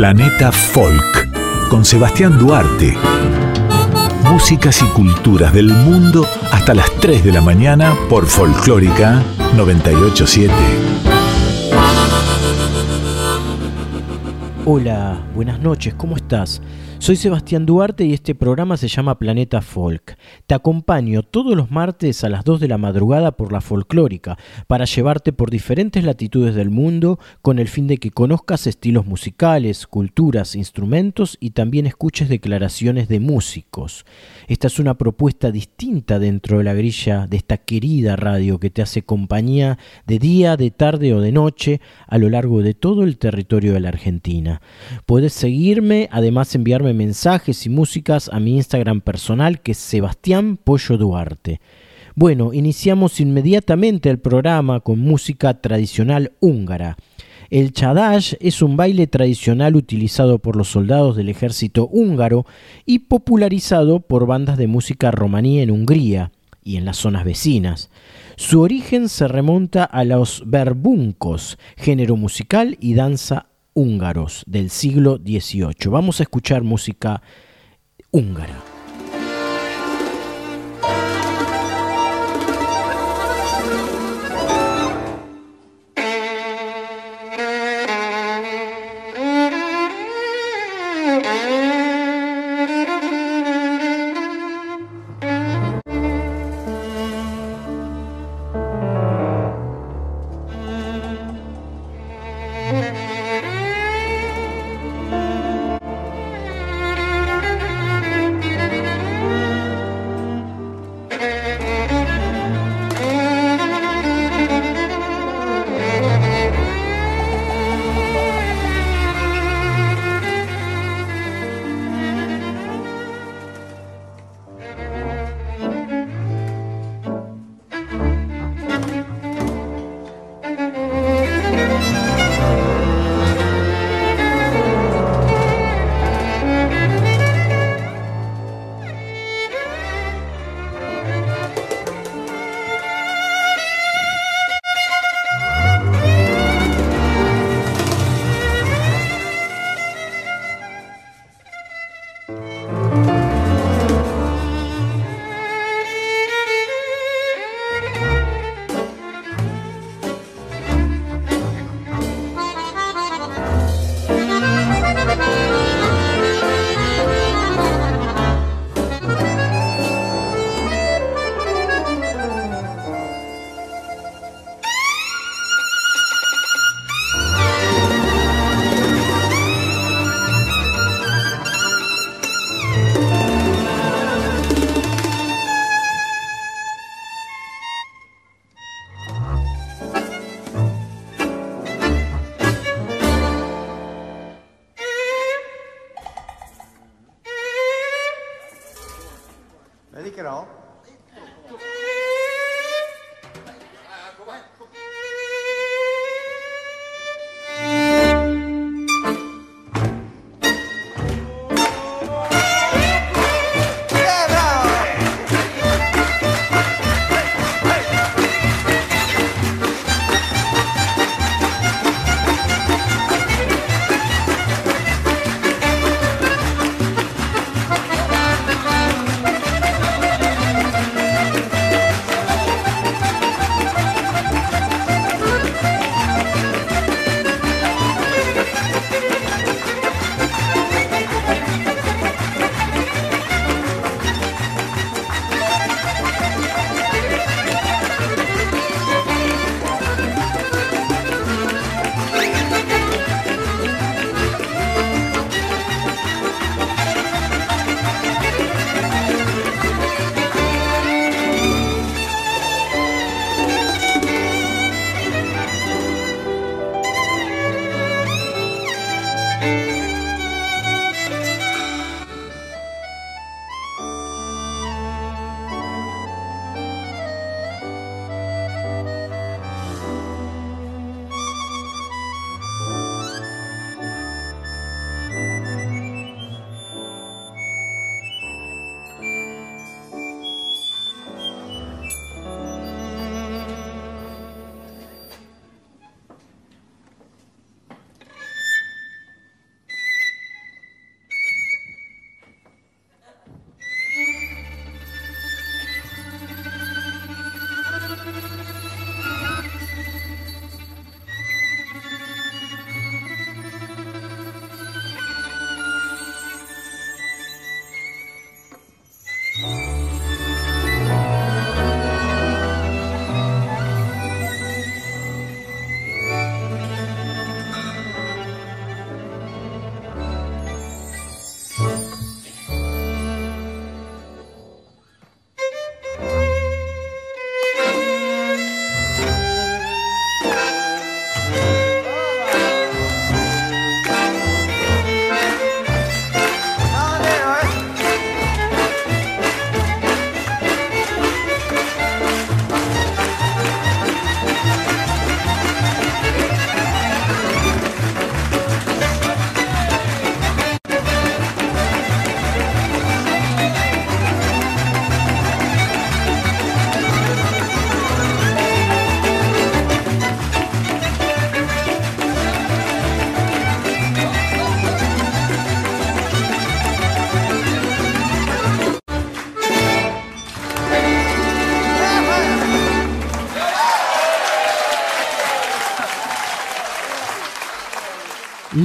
Planeta Folk con Sebastián Duarte. Músicas y culturas del mundo hasta las 3 de la mañana por Folclórica 987. Hola, buenas noches, ¿cómo estás? Soy Sebastián Duarte y este programa se llama Planeta Folk. Te acompaño todos los martes a las 2 de la madrugada por la folclórica para llevarte por diferentes latitudes del mundo con el fin de que conozcas estilos musicales, culturas, instrumentos y también escuches declaraciones de músicos. Esta es una propuesta distinta dentro de la grilla de esta querida radio que te hace compañía de día, de tarde o de noche a lo largo de todo el territorio de la Argentina. Puedes seguirme, además enviarme mensajes y músicas a mi Instagram personal que es Sebastián Pollo Duarte. Bueno, iniciamos inmediatamente el programa con música tradicional húngara. El chadash es un baile tradicional utilizado por los soldados del ejército húngaro y popularizado por bandas de música romaní en Hungría y en las zonas vecinas. Su origen se remonta a los berbuncos, género musical y danza húngaros del siglo XVIII. Vamos a escuchar música húngara.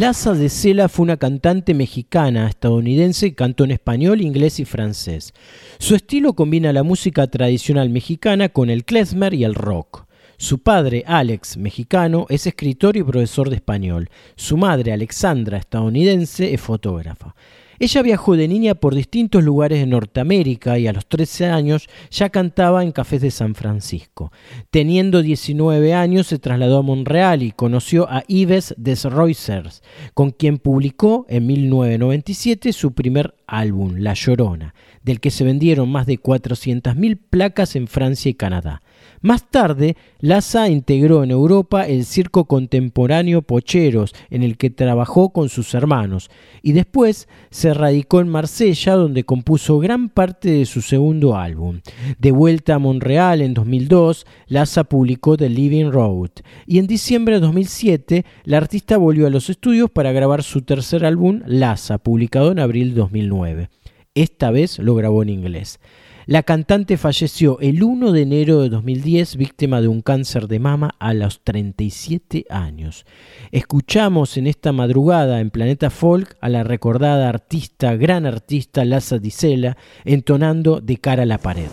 Laza de Sela fue una cantante mexicana, estadounidense, que cantó en español, inglés y francés. Su estilo combina la música tradicional mexicana con el klezmer y el rock. Su padre, Alex, mexicano, es escritor y profesor de español. Su madre, Alexandra, estadounidense, es fotógrafa. Ella viajó de niña por distintos lugares de Norteamérica y a los 13 años ya cantaba en cafés de San Francisco. Teniendo 19 años se trasladó a Montreal y conoció a Yves Desroisers, con quien publicó en 1997 su primer álbum, La Llorona, del que se vendieron más de 400.000 placas en Francia y Canadá. Más tarde, Laza integró en Europa el circo contemporáneo Pocheros, en el que trabajó con sus hermanos, y después se radicó en Marsella, donde compuso gran parte de su segundo álbum. De vuelta a Montreal en 2002, Laza publicó The Living Road, y en diciembre de 2007, la artista volvió a los estudios para grabar su tercer álbum, Laza, publicado en abril de 2009. Esta vez lo grabó en inglés. La cantante falleció el 1 de enero de 2010 víctima de un cáncer de mama a los 37 años. Escuchamos en esta madrugada en Planeta Folk a la recordada artista, gran artista Laza Disela, entonando de cara a la pared.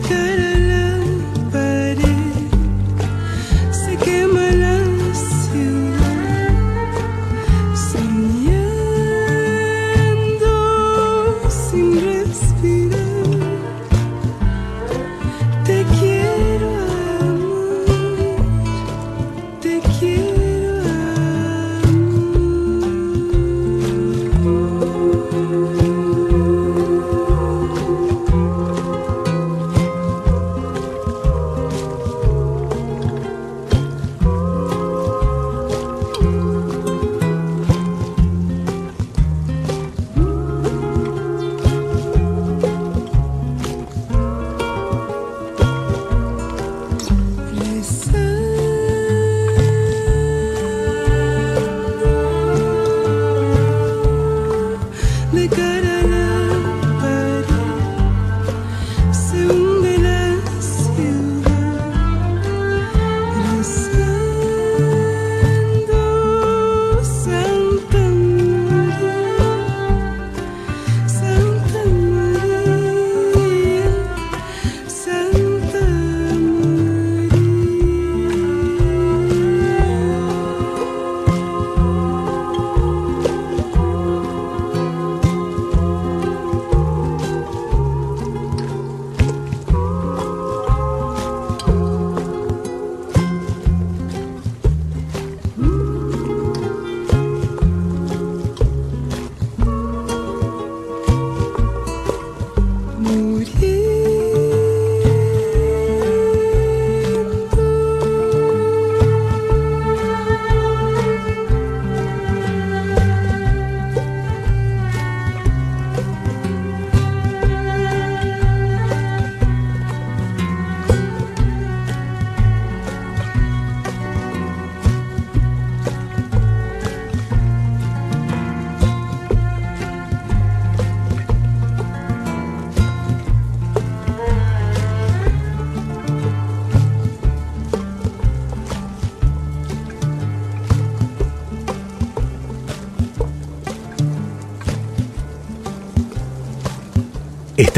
good.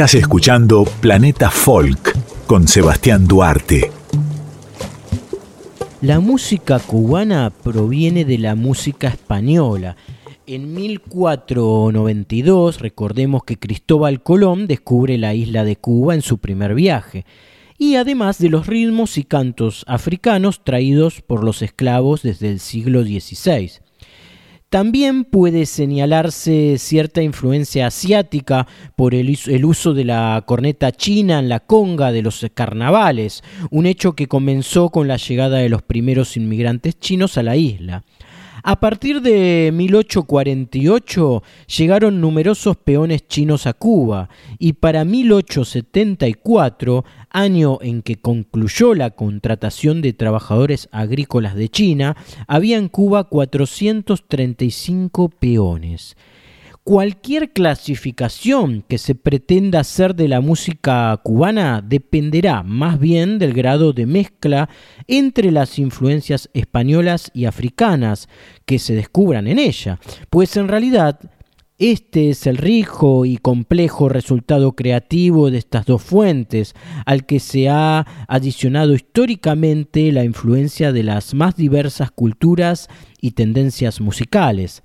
Estás escuchando Planeta Folk con Sebastián Duarte. La música cubana proviene de la música española. En 1492, recordemos que Cristóbal Colón descubre la isla de Cuba en su primer viaje, y además de los ritmos y cantos africanos traídos por los esclavos desde el siglo XVI. También puede señalarse cierta influencia asiática por el, uso de la corneta china en la conga de los carnavales, un hecho que comenzó con la llegada de los primeros inmigrantes chinos a la isla. A partir de 1848 llegaron numerosos peones chinos a Cuba y para 1874, año en que concluyó la contratación de trabajadores agrícolas de China, había en Cuba 435 peones cualquier clasificación que se pretenda hacer de la música cubana dependerá más bien del grado de mezcla entre las influencias españolas y africanas que se descubran en ella, pues en realidad este es el rico y complejo resultado creativo de estas dos fuentes, al que se ha adicionado históricamente la influencia de las más diversas culturas y tendencias musicales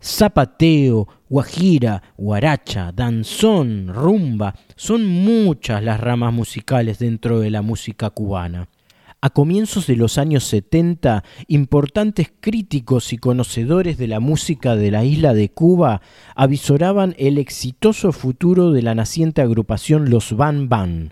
zapateo, guajira, guaracha, danzón, rumba, son muchas las ramas musicales dentro de la música cubana. A comienzos de los años 70, importantes críticos y conocedores de la música de la isla de Cuba avisoraban el exitoso futuro de la naciente agrupación Los Van Van.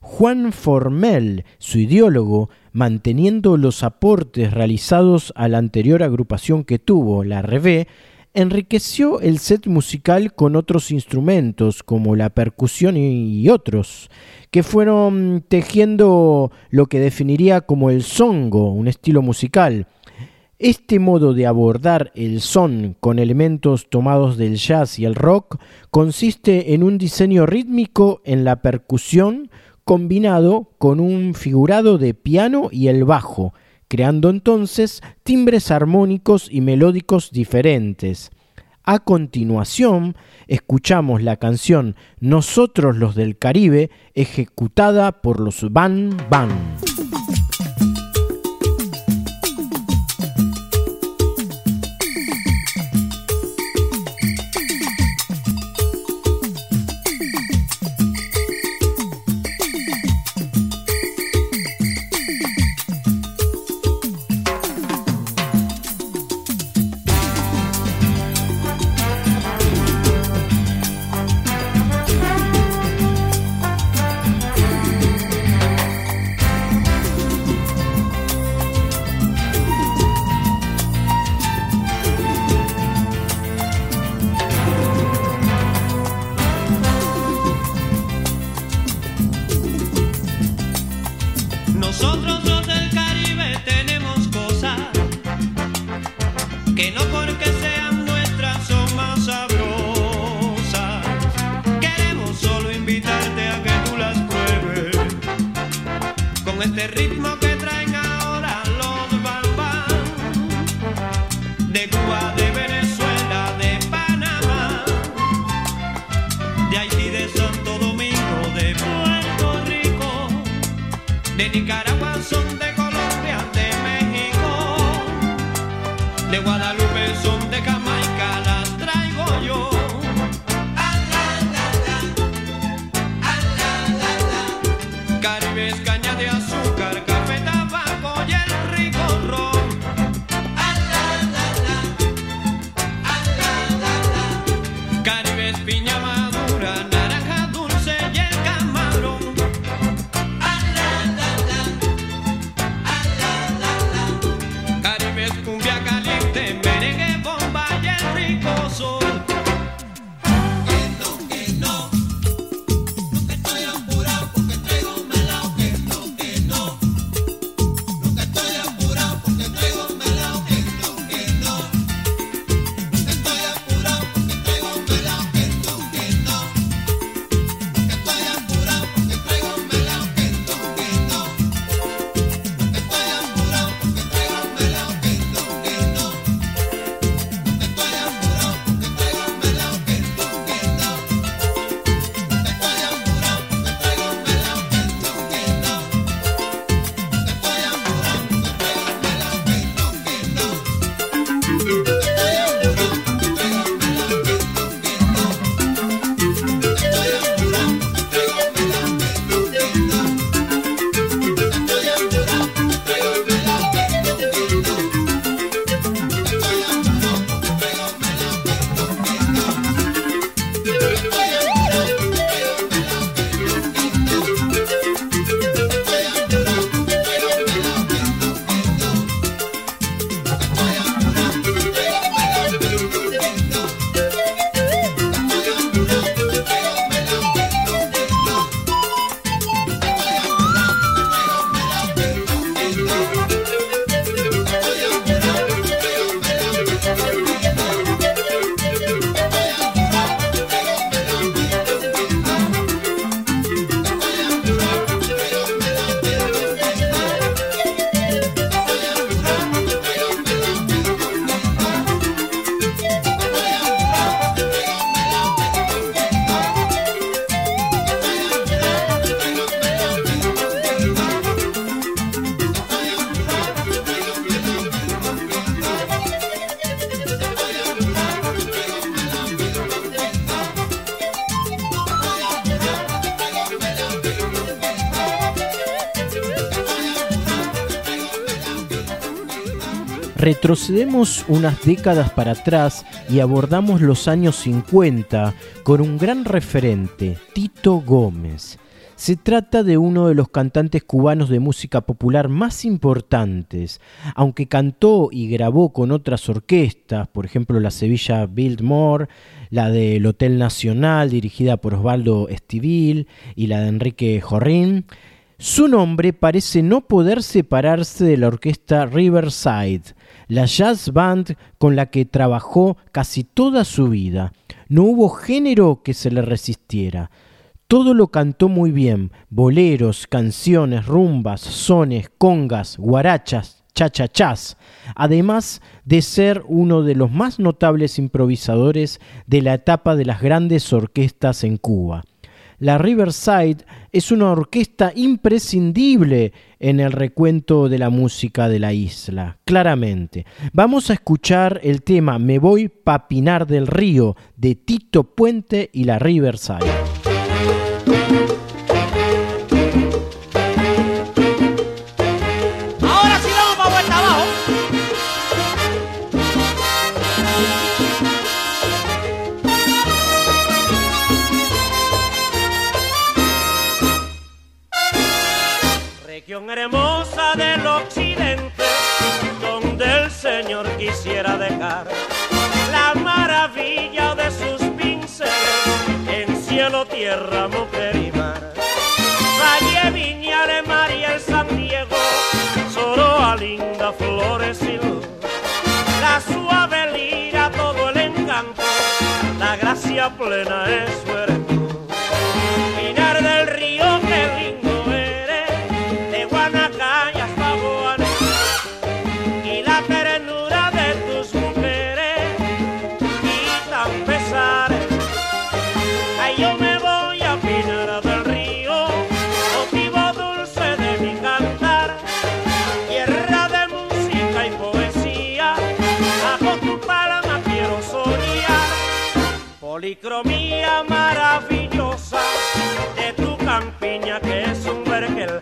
Juan Formel, su ideólogo, manteniendo los aportes realizados a la anterior agrupación que tuvo, la Revé, enriqueció el set musical con otros instrumentos como la percusión y otros, que fueron tejiendo lo que definiría como el songo, un estilo musical. Este modo de abordar el son con elementos tomados del jazz y el rock consiste en un diseño rítmico en la percusión combinado con un figurado de piano y el bajo, creando entonces timbres armónicos y melódicos diferentes. A continuación, escuchamos la canción Nosotros los del Caribe, ejecutada por los Van Van. Retrocedemos unas décadas para atrás y abordamos los años 50 con un gran referente, Tito Gómez. Se trata de uno de los cantantes cubanos de música popular más importantes, aunque cantó y grabó con otras orquestas, por ejemplo la Sevilla Biltmore, la del Hotel Nacional dirigida por Osvaldo Estivil y la de Enrique Jorrín. Su nombre parece no poder separarse de la orquesta Riverside, la jazz band con la que trabajó casi toda su vida. No hubo género que se le resistiera. Todo lo cantó muy bien, boleros, canciones, rumbas, sones, congas, guarachas, chachachás, además de ser uno de los más notables improvisadores de la etapa de las grandes orquestas en Cuba. La Riverside es una orquesta imprescindible en el recuento de la música de la isla, claramente. Vamos a escuchar el tema Me voy pa' Pinar del Río de Tito Puente y la Riverside. Hermosa del occidente, donde el Señor quisiera dejar la maravilla de sus pinceles en cielo, tierra, mujer y mar. Valle, Viña de María, el San Diego, Soroa, linda, flores y luz. La suave lira, todo el encanto, la gracia plena es su policromía maravillosa de tu campiña que es un vergel.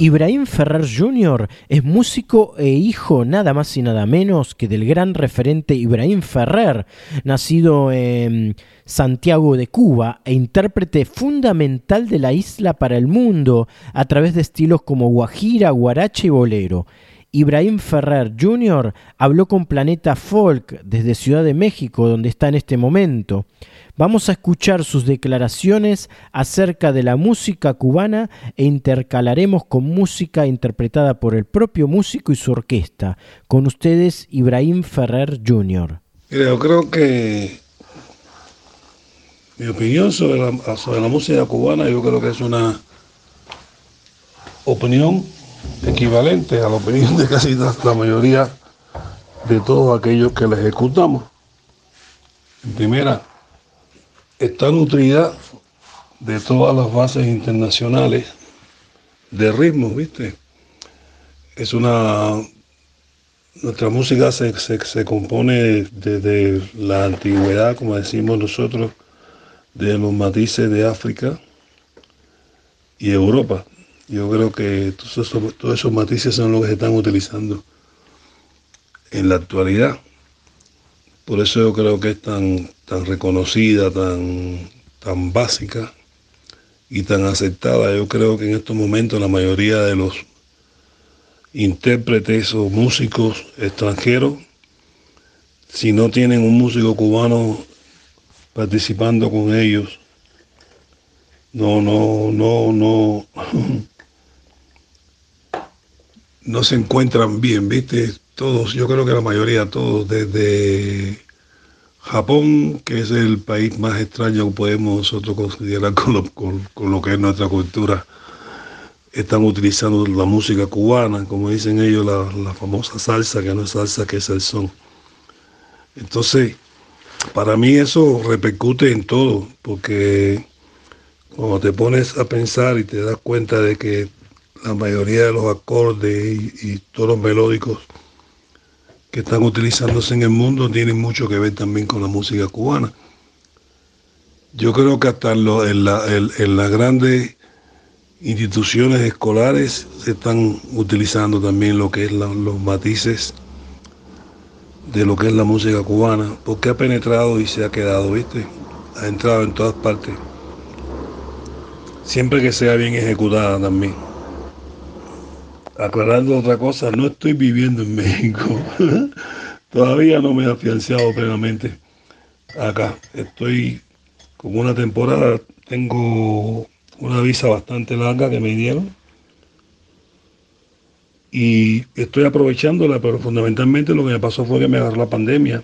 Ibrahim Ferrer Jr. es músico e hijo nada más y nada menos que del gran referente Ibrahim Ferrer, nacido en Santiago de Cuba e intérprete fundamental de la isla para el mundo a través de estilos como guajira, guarache y bolero. Ibrahim Ferrer Jr. habló con Planeta Folk desde Ciudad de México, donde está en este momento. Vamos a escuchar sus declaraciones acerca de la música cubana e intercalaremos con música interpretada por el propio músico y su orquesta. Con ustedes, Ibrahim Ferrer Jr. yo creo que mi opinión sobre la, sobre la música cubana, yo creo que es una opinión equivalente a la opinión de casi la mayoría de todos aquellos que la ejecutamos. En primera, está nutrida de todas las bases internacionales de ritmo, ¿viste? Es una... Nuestra música se, se, compone desde la antigüedad, como decimos nosotros, de los matices de África y Europa. Yo creo que todos esos, matices son los que se están utilizando en la actualidad. Por eso yo creo que es tan, tan reconocida, tan, tan básica y tan aceptada. Yo creo que en estos momentos la mayoría de los intérpretes o músicos extranjeros, si no tienen un músico cubano participando con ellos, no, no, no, no, no se encuentran bien, ¿viste? Todos, yo creo que la mayoría, todos, desde Japón, que es el país más extraño que podemos nosotros considerar con lo, con, lo que es nuestra cultura, están utilizando la música cubana, como dicen ellos, la, la, famosa salsa, que no es salsa, que es el son. Entonces, para mí eso repercute en todo, porque cuando te pones a pensar y te das cuenta de que la mayoría de los acordes y, todos los melódicos que están utilizándose en el mundo tienen mucho que ver también con la música cubana. Yo creo que hasta en, las grandes instituciones escolares se están utilizando también lo que es los matices de lo que es la música cubana, porque ha penetrado y se ha quedado, ¿viste? Ha entrado en todas partes. Siempre que sea bien ejecutada también aclarando otra cosa, no estoy viviendo en México. Todavía no me he afianzado plenamente acá. Estoy con una temporada, tengo una visa bastante larga que me dieron. Y estoy aprovechándola, pero fundamentalmente lo que me pasó fue que me agarró la pandemia.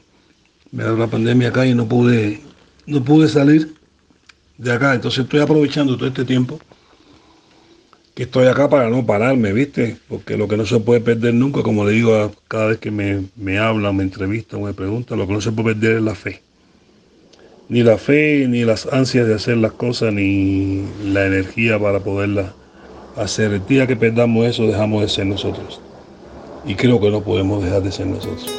Me agarró la pandemia acá y no pude, no pude salir de acá. Entonces estoy aprovechando todo este tiempo que estoy acá para no pararme, ¿viste? Porque lo que no se puede perder nunca, como le digo a cada vez que me, me hablan, me entrevistan me preguntan, lo que no se puede perder es la fe. Ni la fe, ni las ansias de hacer las cosas, ni la energía para poderlas hacer. El día que perdamos eso, dejamos de ser nosotros. Y creo que no podemos dejar de ser nosotros.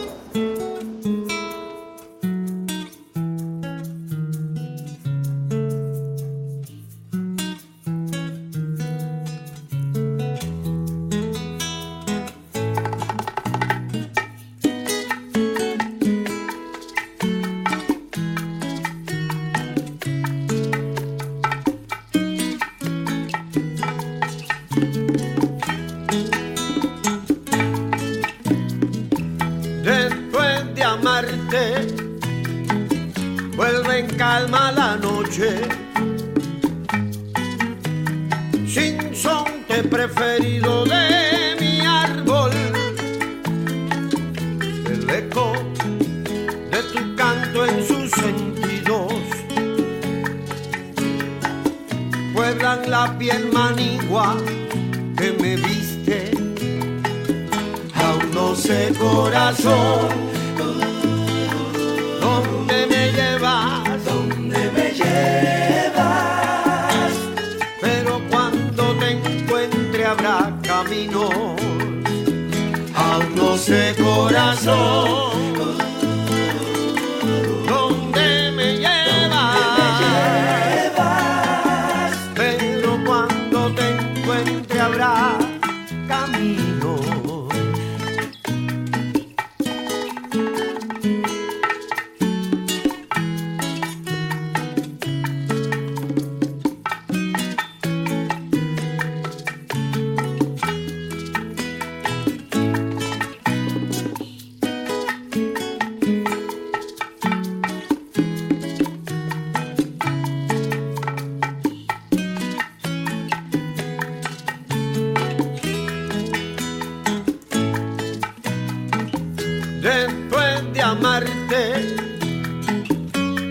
amarte,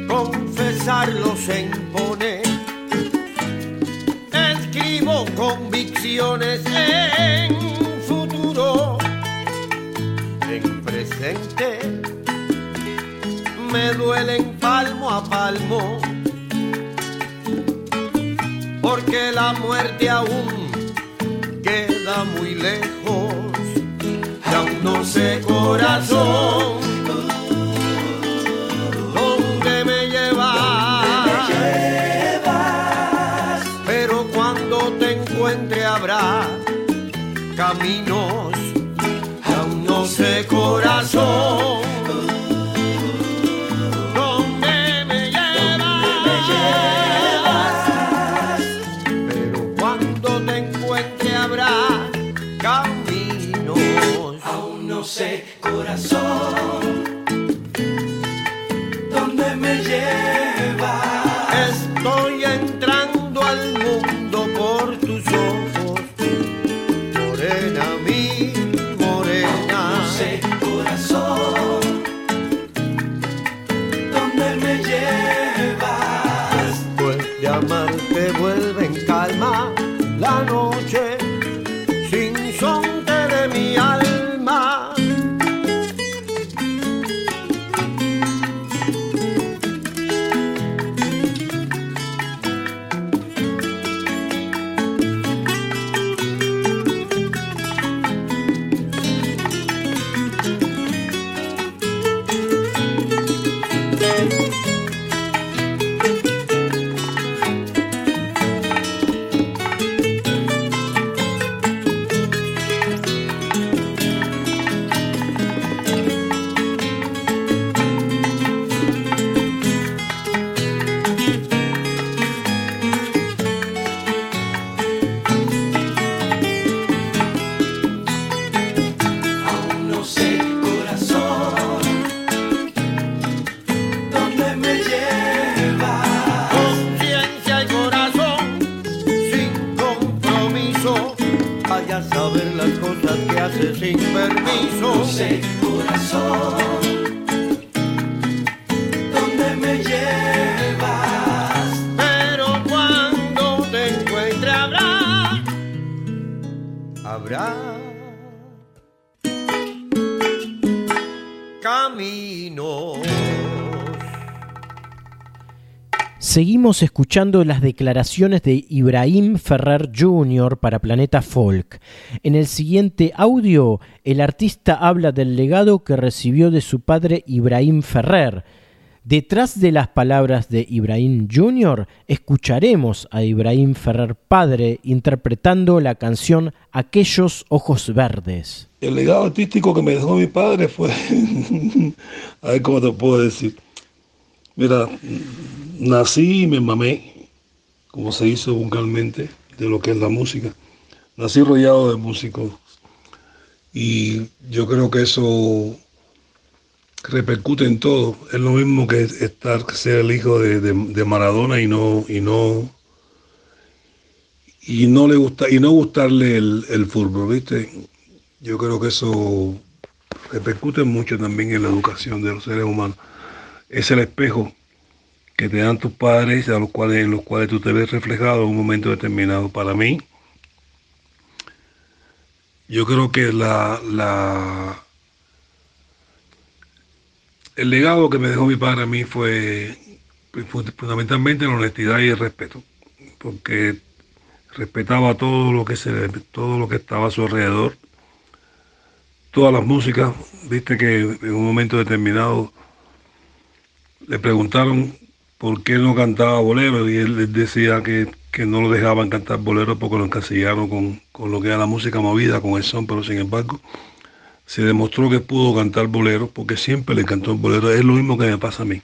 confesarlo se impone. Escribo convicciones en futuro, en presente. Me duelen palmo a palmo, porque la muerte aún queda muy lejos. Ya aún no sé corazón Escuchando las declaraciones de Ibrahim Ferrer Jr. para Planeta Folk. En el siguiente audio, el artista habla del legado que recibió de su padre Ibrahim Ferrer. Detrás de las palabras de Ibrahim Jr., escucharemos a Ibrahim Ferrer padre interpretando la canción Aquellos Ojos Verdes. El legado artístico que me dejó mi padre fue, a ver cómo te puedo decir. Mira, nací y me mamé, como se hizo vulgarmente, de lo que es la música. Nací rodeado de músicos y yo creo que eso repercute en todo. Es lo mismo que estar, ser el hijo de, de- de Maradona y no, y no, y no le gusta, y no gustarle el, el fútbol, ¿viste? Yo creo que eso repercute mucho también en la educación de los seres humanos. Es el espejo que te dan tus padres, a los cuales, en los cuales tú te ves reflejado en un momento determinado. Para mí, yo creo que la, la, el legado que me dejó mi padre a mí fue, fundamentalmente la honestidad y el respeto, porque respetaba todo lo que se todo lo que estaba a su alrededor, todas las músicas, viste que en un momento determinado le preguntaron por qué no cantaba bolero y él decía que, que no lo dejaban cantar bolero porque lo encasillaron con, con lo que era la música movida, con el son, pero sin embargo se demostró que pudo cantar bolero porque siempre le cantó el bolero, es lo mismo que me pasa a mí.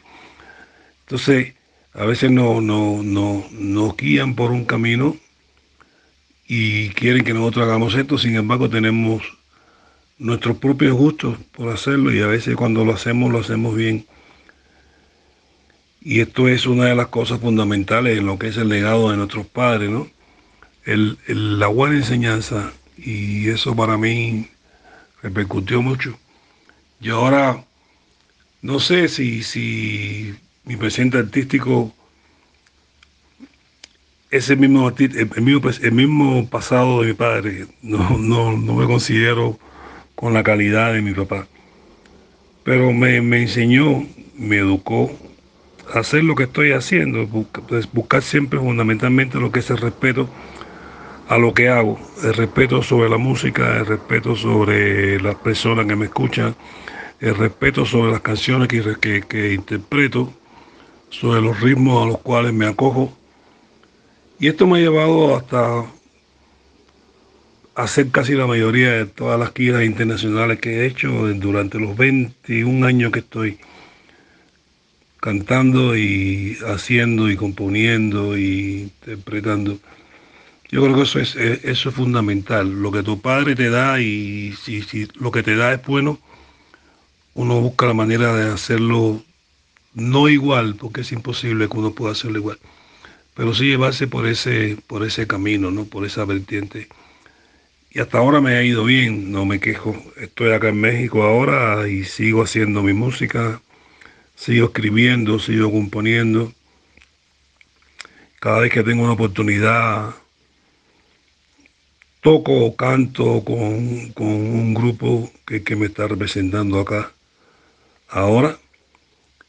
Entonces, a veces no, no, no, nos guían por un camino y quieren que nosotros hagamos esto, sin embargo tenemos nuestros propios gustos por hacerlo y a veces cuando lo hacemos lo hacemos bien. Y esto es una de las cosas fundamentales en lo que es el legado de nuestros padres, ¿no? El, la buena enseñanza y eso para mí repercutió mucho. Yo ahora no sé si, si mi presente artístico es el mismo, el, mismo, el mismo pasado de mi padre. No, no, no me considero con la calidad de mi papá. pero me, me enseñó, me educó hacer lo que estoy haciendo, pues, buscar siempre fundamentalmente lo que es el respeto a lo que hago, el respeto sobre la música, el respeto sobre las personas que me escuchan, el respeto sobre las canciones que- que interpreto, sobre los ritmos a los cuales me acojo. Y esto me ha llevado hasta hacer casi la mayoría de todas las giras internacionales que he hecho durante los 21 años que estoy cantando y haciendo y componiendo y interpretando. Yo creo que eso es, eh, eso es fundamental. Lo que tu padre te da y si, si lo que te da es bueno, uno busca la manera de hacerlo no igual, porque es imposible que uno pueda hacerlo igual, pero sí llevarse por ese, por ese camino, ¿no? por esa vertiente. Y hasta ahora me ha ido bien, no me quejo. Estoy acá en México ahora y sigo haciendo mi música, sigo escribiendo, sigo componiendo. Cada vez que tengo una oportunidad, toco o canto con, con un grupo que, que me está representando acá ahora.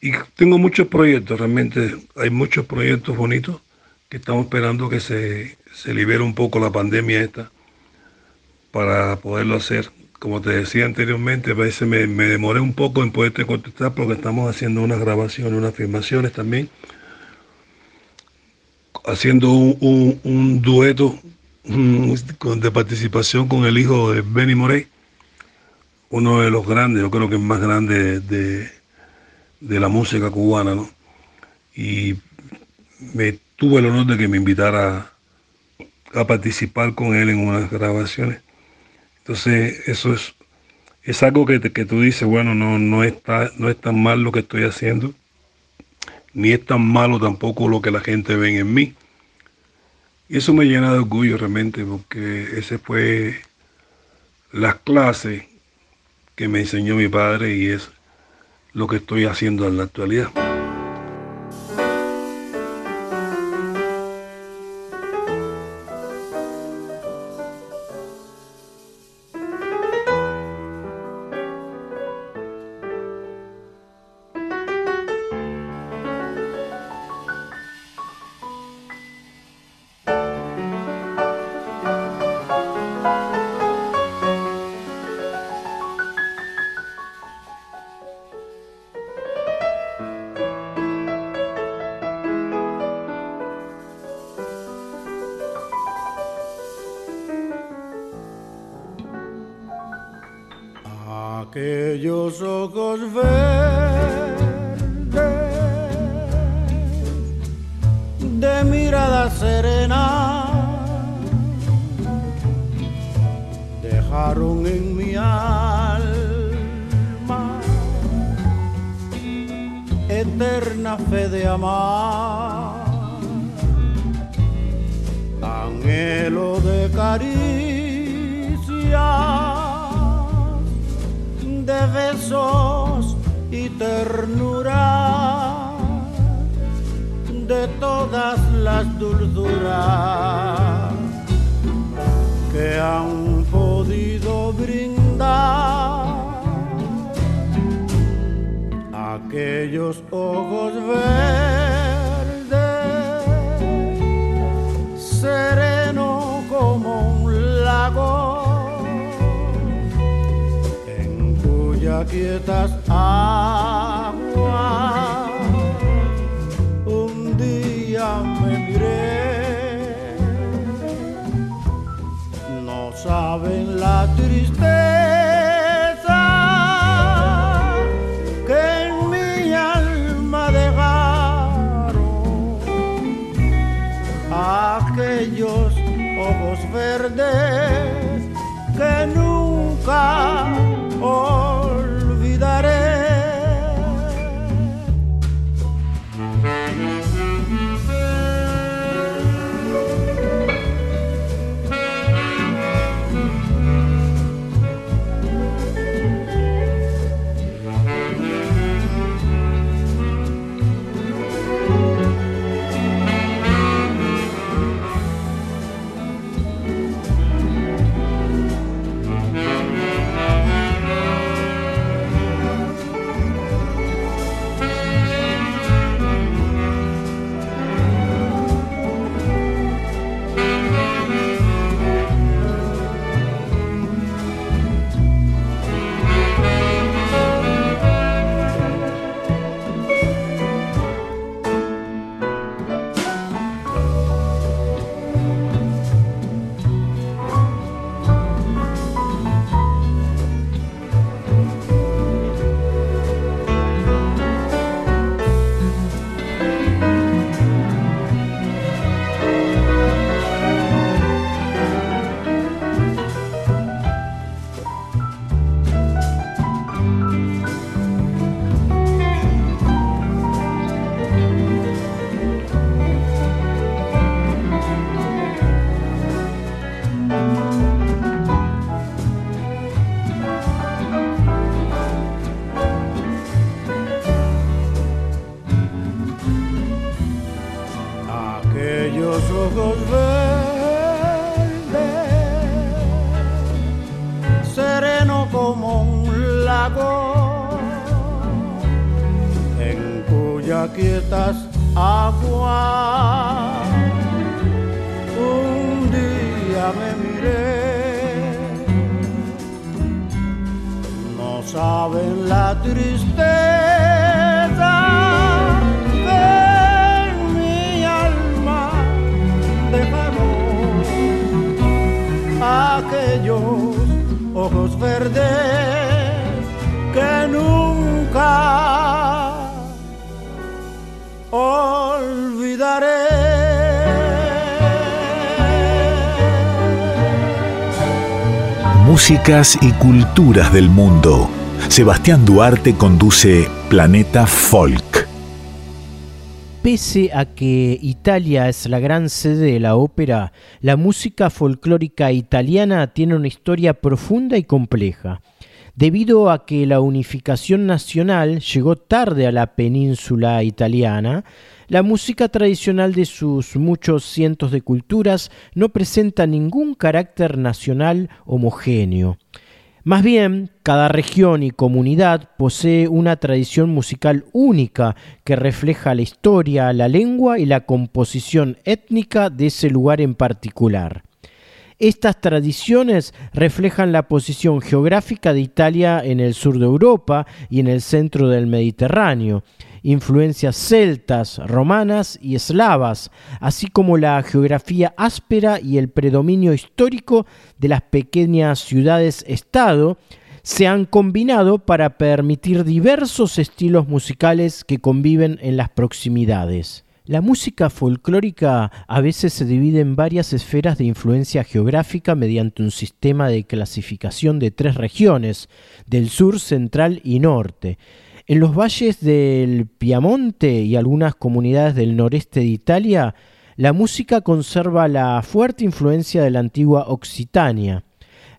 Y tengo muchos proyectos, realmente hay muchos proyectos bonitos que estamos esperando que se, se libere un poco la pandemia esta para poderlo hacer. Como te decía anteriormente, a veces me, me demoré un poco en poderte contestar porque estamos haciendo unas grabaciones, unas filmaciones también, haciendo un, un- dueto de participación con el hijo de Benny Morey, uno de los grandes, yo creo que es más grande de, de la música cubana, ¿no? Y me tuve el honor de que me invitara a participar con él en unas grabaciones. Entonces, eso es, es algo que, que tú dices, bueno, no, no, está, no es tan mal lo que estoy haciendo, ni es tan malo tampoco lo que la gente ve en mí. Y eso me llena de orgullo realmente, porque ese fue las clases que me enseñó mi padre y es lo que estoy haciendo en la actualidad. Tristeza Y culturas del mundo. Sebastián Duarte conduce Planeta Folk. Pese a que Italia es la gran sede de la ópera, la música folclórica italiana tiene una historia profunda y compleja. Debido a que la unificación nacional llegó tarde a la península italiana, la música tradicional de sus muchos cientos de culturas no presenta ningún carácter nacional homogéneo. Más bien, cada región y comunidad posee una tradición musical única que refleja la historia, la lengua y la composición étnica de ese lugar en particular. Estas tradiciones reflejan la posición geográfica de Italia en el sur de Europa y en el centro del Mediterráneo, influencias celtas, romanas y eslavas, así como la geografía áspera y el predominio histórico de las pequeñas ciudades-estado, se han combinado para permitir diversos estilos musicales que conviven en las proximidades. La música folclórica a veces se divide en varias esferas de influencia geográfica mediante un sistema de clasificación de tres regiones, del sur, central y norte. En los valles del Piamonte y algunas comunidades del noreste de Italia, la música conserva la fuerte influencia de la antigua Occitania.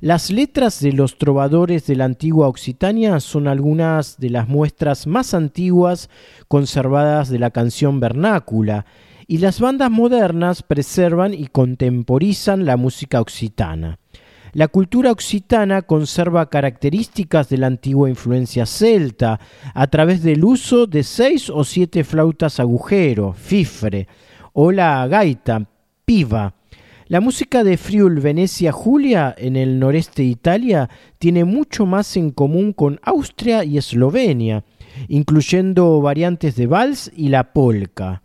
Las letras de los trovadores de la antigua Occitania son algunas de las muestras más antiguas conservadas de la canción vernácula, y las bandas modernas preservan y contemporizan la música occitana. La cultura occitana conserva características de la antigua influencia celta a través del uso de seis o siete flautas agujero, fifre, o la gaita, piva. La música de Friul, Venecia, Julia, en el noreste de Italia, tiene mucho más en común con Austria y Eslovenia, incluyendo variantes de vals y la polka.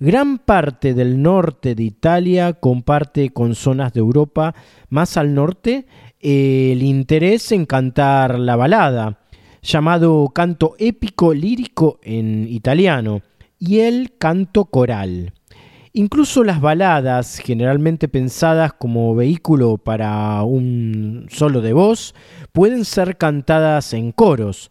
Gran parte del norte de Italia comparte con zonas de Europa más al norte el interés en cantar la balada, llamado canto épico lírico en italiano, y el canto coral. Incluso las baladas, generalmente pensadas como vehículo para un solo de voz, pueden ser cantadas en coros.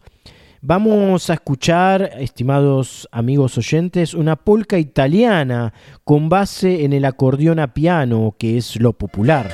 Vamos a escuchar, estimados amigos oyentes, una polca italiana con base en el acordeón a piano, que es lo popular.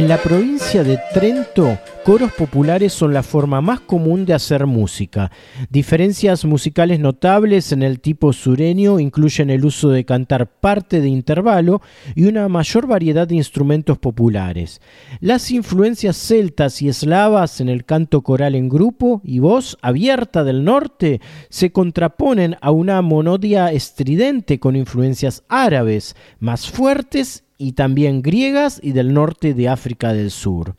La provincia de Trento, coros populares son la forma más común de hacer música. Diferencias musicales notables en el tipo sureño incluyen el uso de cantar parte de intervalo y una mayor variedad de instrumentos populares. Las influencias celtas y eslavas en el canto coral en grupo y voz abierta del norte se contraponen a una monodia estridente con influencias árabes más fuertes y también griegas y del norte de África del Sur.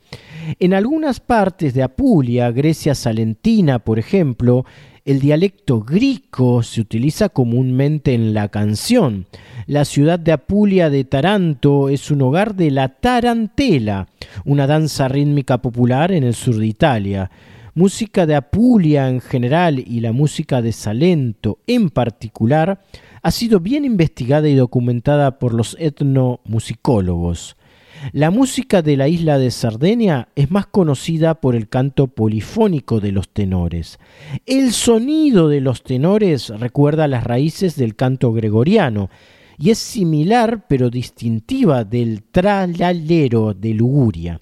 En algunas partes de Apulia, Grecia Salentina, por ejemplo, el dialecto griego se utiliza comúnmente en la canción. La ciudad de Apulia de Taranto es un hogar de la tarantela, una danza rítmica popular en el sur de Italia. Música de Apulia en general y la música de Salento en particular ha sido bien investigada y documentada por los etnomusicólogos. La música de la isla de Sardenia es más conocida por el canto polifónico de los tenores. El sonido de los tenores recuerda las raíces del canto gregoriano y es similar pero distintiva del tralalero de Luguria.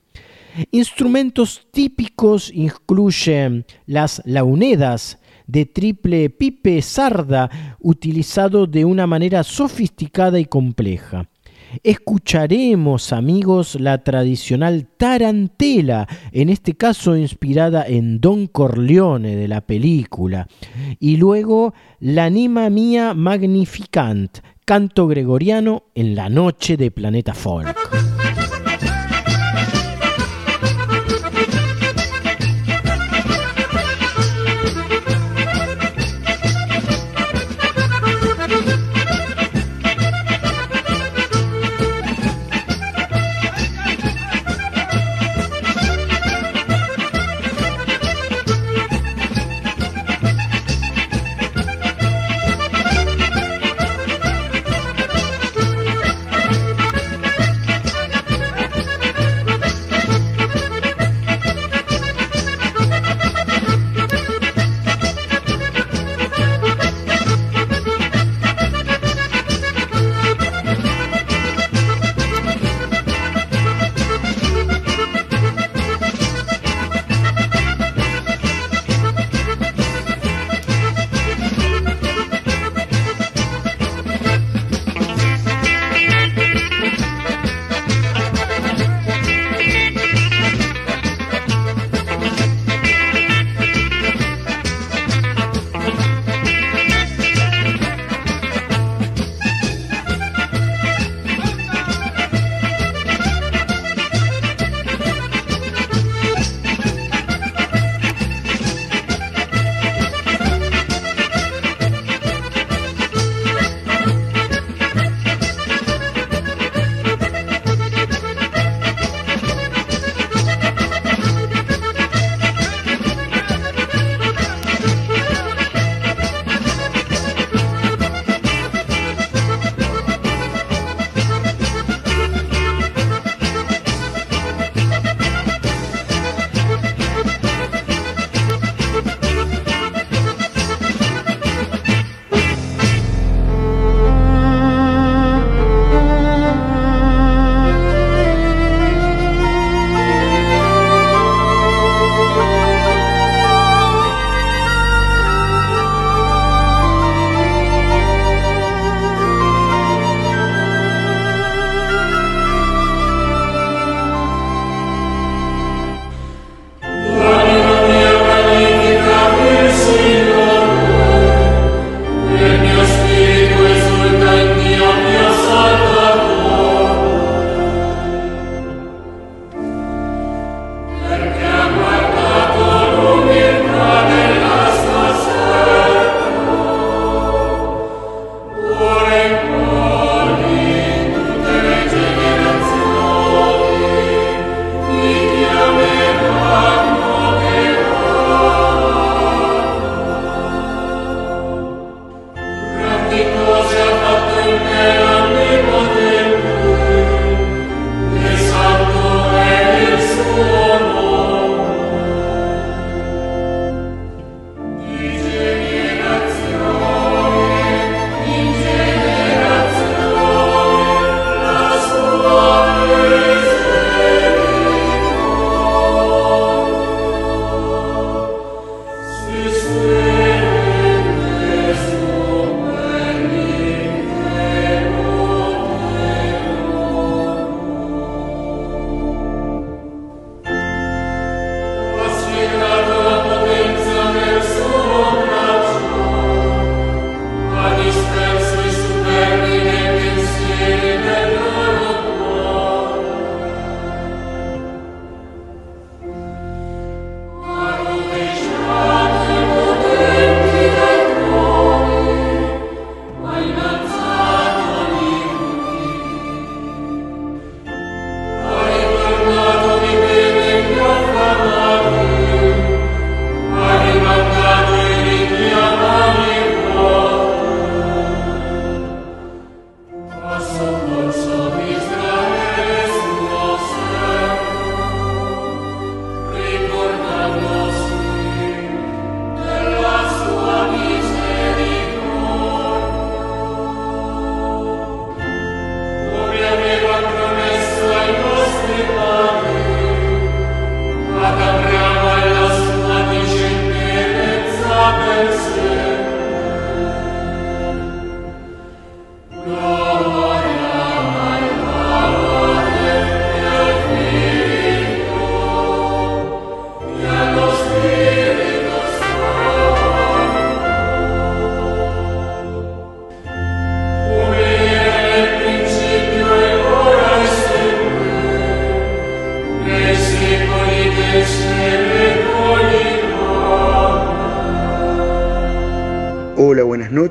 Instrumentos típicos incluyen las launedas, de triple pipe sarda utilizado de una manera sofisticada y compleja. Escucharemos, amigos, la tradicional tarantela, en este caso inspirada en Don Corleone de la película, y luego la Anima Mía Magnificant, canto gregoriano en la noche de Planeta Folk.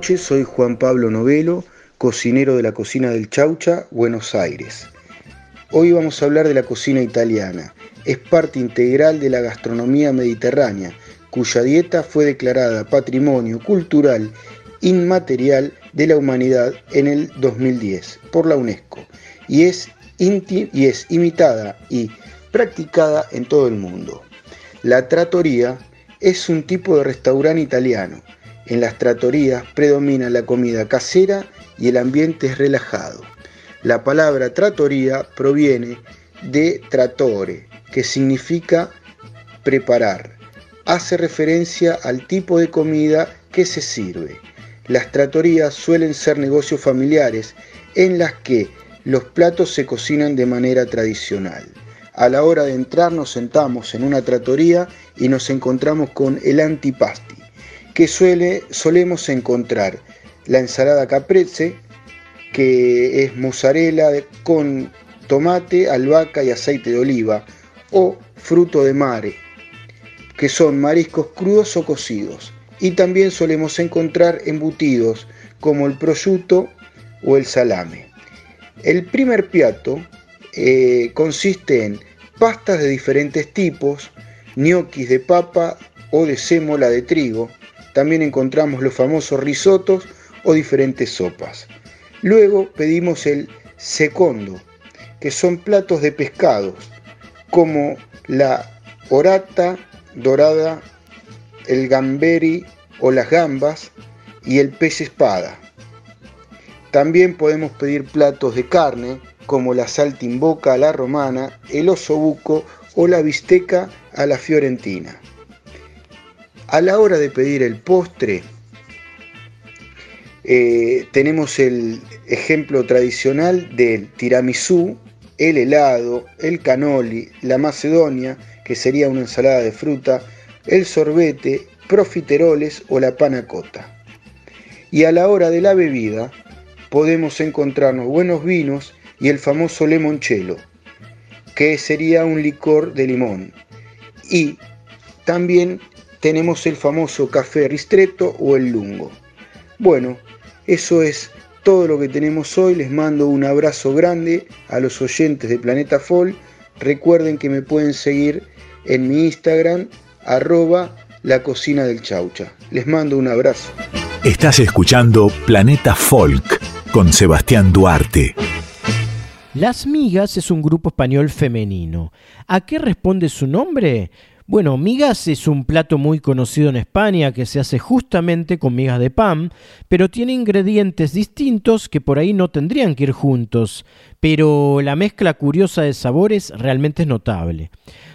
Noches, soy Juan Pablo Novelo, cocinero de la cocina del Chaucha, Buenos Aires. Hoy vamos a hablar de la cocina italiana. Es parte integral de la gastronomía mediterránea, cuya dieta fue declarada Patrimonio Cultural Inmaterial de la Humanidad en el 2010 por la UNESCO y es, y es imitada y practicada en todo el mundo. La trattoria es un tipo de restaurante italiano. En las trattorias predomina la comida casera y el ambiente es relajado. La palabra trattoria proviene de trattore, que significa preparar. Hace referencia al tipo de comida que se sirve. Las trattorías suelen ser negocios familiares en las que los platos se cocinan de manera tradicional. A la hora de entrar nos sentamos en una trattoria y nos encontramos con el antipasti, que suele, solemos encontrar la ensalada caprese, que es mozzarella con tomate, albahaca y aceite de oliva, o fruto de mare, que son mariscos crudos o cocidos. Y también solemos encontrar embutidos como el prosciutto o el salame. El primer plato eh, consiste en pastas de diferentes tipos, gnocchis de papa o de sémola de trigo. También encontramos los famosos risotos o diferentes sopas. Luego pedimos el secondo, que son platos de pescados, como la orata dorada, el gamberi o las gambas y el pez espada. También podemos pedir platos de carne como la saltimboca a la romana, el osobuco o la bisteca a la fiorentina. A la hora de pedir el postre, eh, tenemos el ejemplo tradicional del tiramisú, el helado, el canoli, la macedonia, que sería una ensalada de fruta, el sorbete, profiteroles o la panacota. Y a la hora de la bebida podemos encontrarnos buenos vinos y el famoso limoncello, que sería un licor de limón. Y también tenemos el famoso café ristretto o el lungo. Bueno, eso es todo lo que tenemos hoy. Les mando un abrazo grande a los oyentes de Planeta Folk. Recuerden que me pueden seguir en mi Instagram, arroba la cocina del chaucha. Les mando un abrazo. Estás escuchando Planeta Folk con Sebastián Duarte. Las Migas es un grupo español femenino. ¿A qué responde su nombre? Bueno, migas es un plato muy conocido en España que se hace justamente con migas de pan, pero tiene ingredientes distintos que por ahí no tendrían que ir juntos, pero la mezcla curiosa de sabores realmente es notable.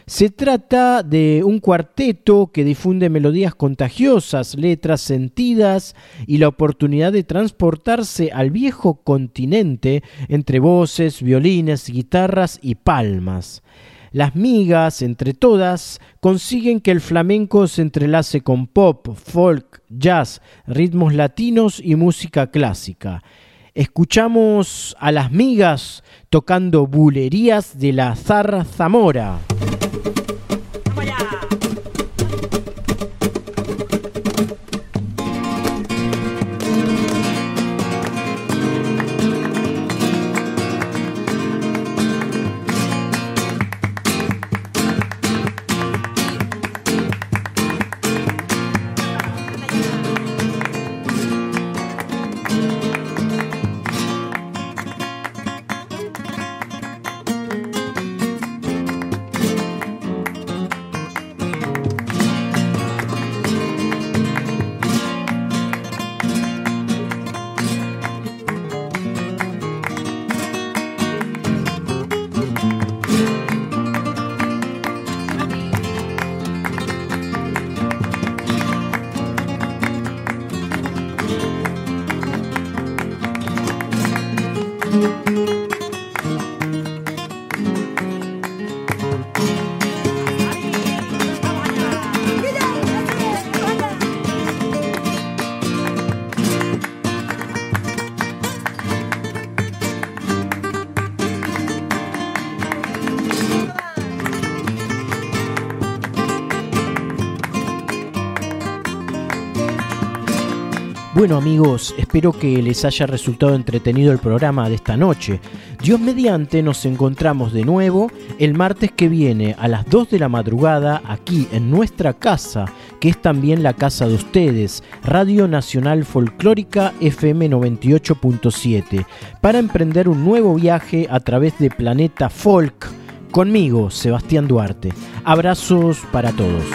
Se trata de un cuarteto que difunde melodías contagiosas, letras sentidas y la oportunidad de transportarse al viejo continente entre voces, violines, guitarras y palmas. Las migas, entre todas, consiguen que el flamenco se entrelace con pop, folk, jazz, ritmos latinos y música clásica. Escuchamos a las migas tocando bulerías de la Zarra Zamora. Bueno amigos, espero que les haya resultado entretenido el programa de esta noche. Dios mediante nos encontramos de nuevo el martes que viene a las 2 de la madrugada aquí en nuestra casa, que es también la casa de ustedes, Radio Nacional Folclórica FM 98.7, para emprender un nuevo viaje a través de Planeta Folk. Conmigo, Sebastián Duarte. Abrazos para todos.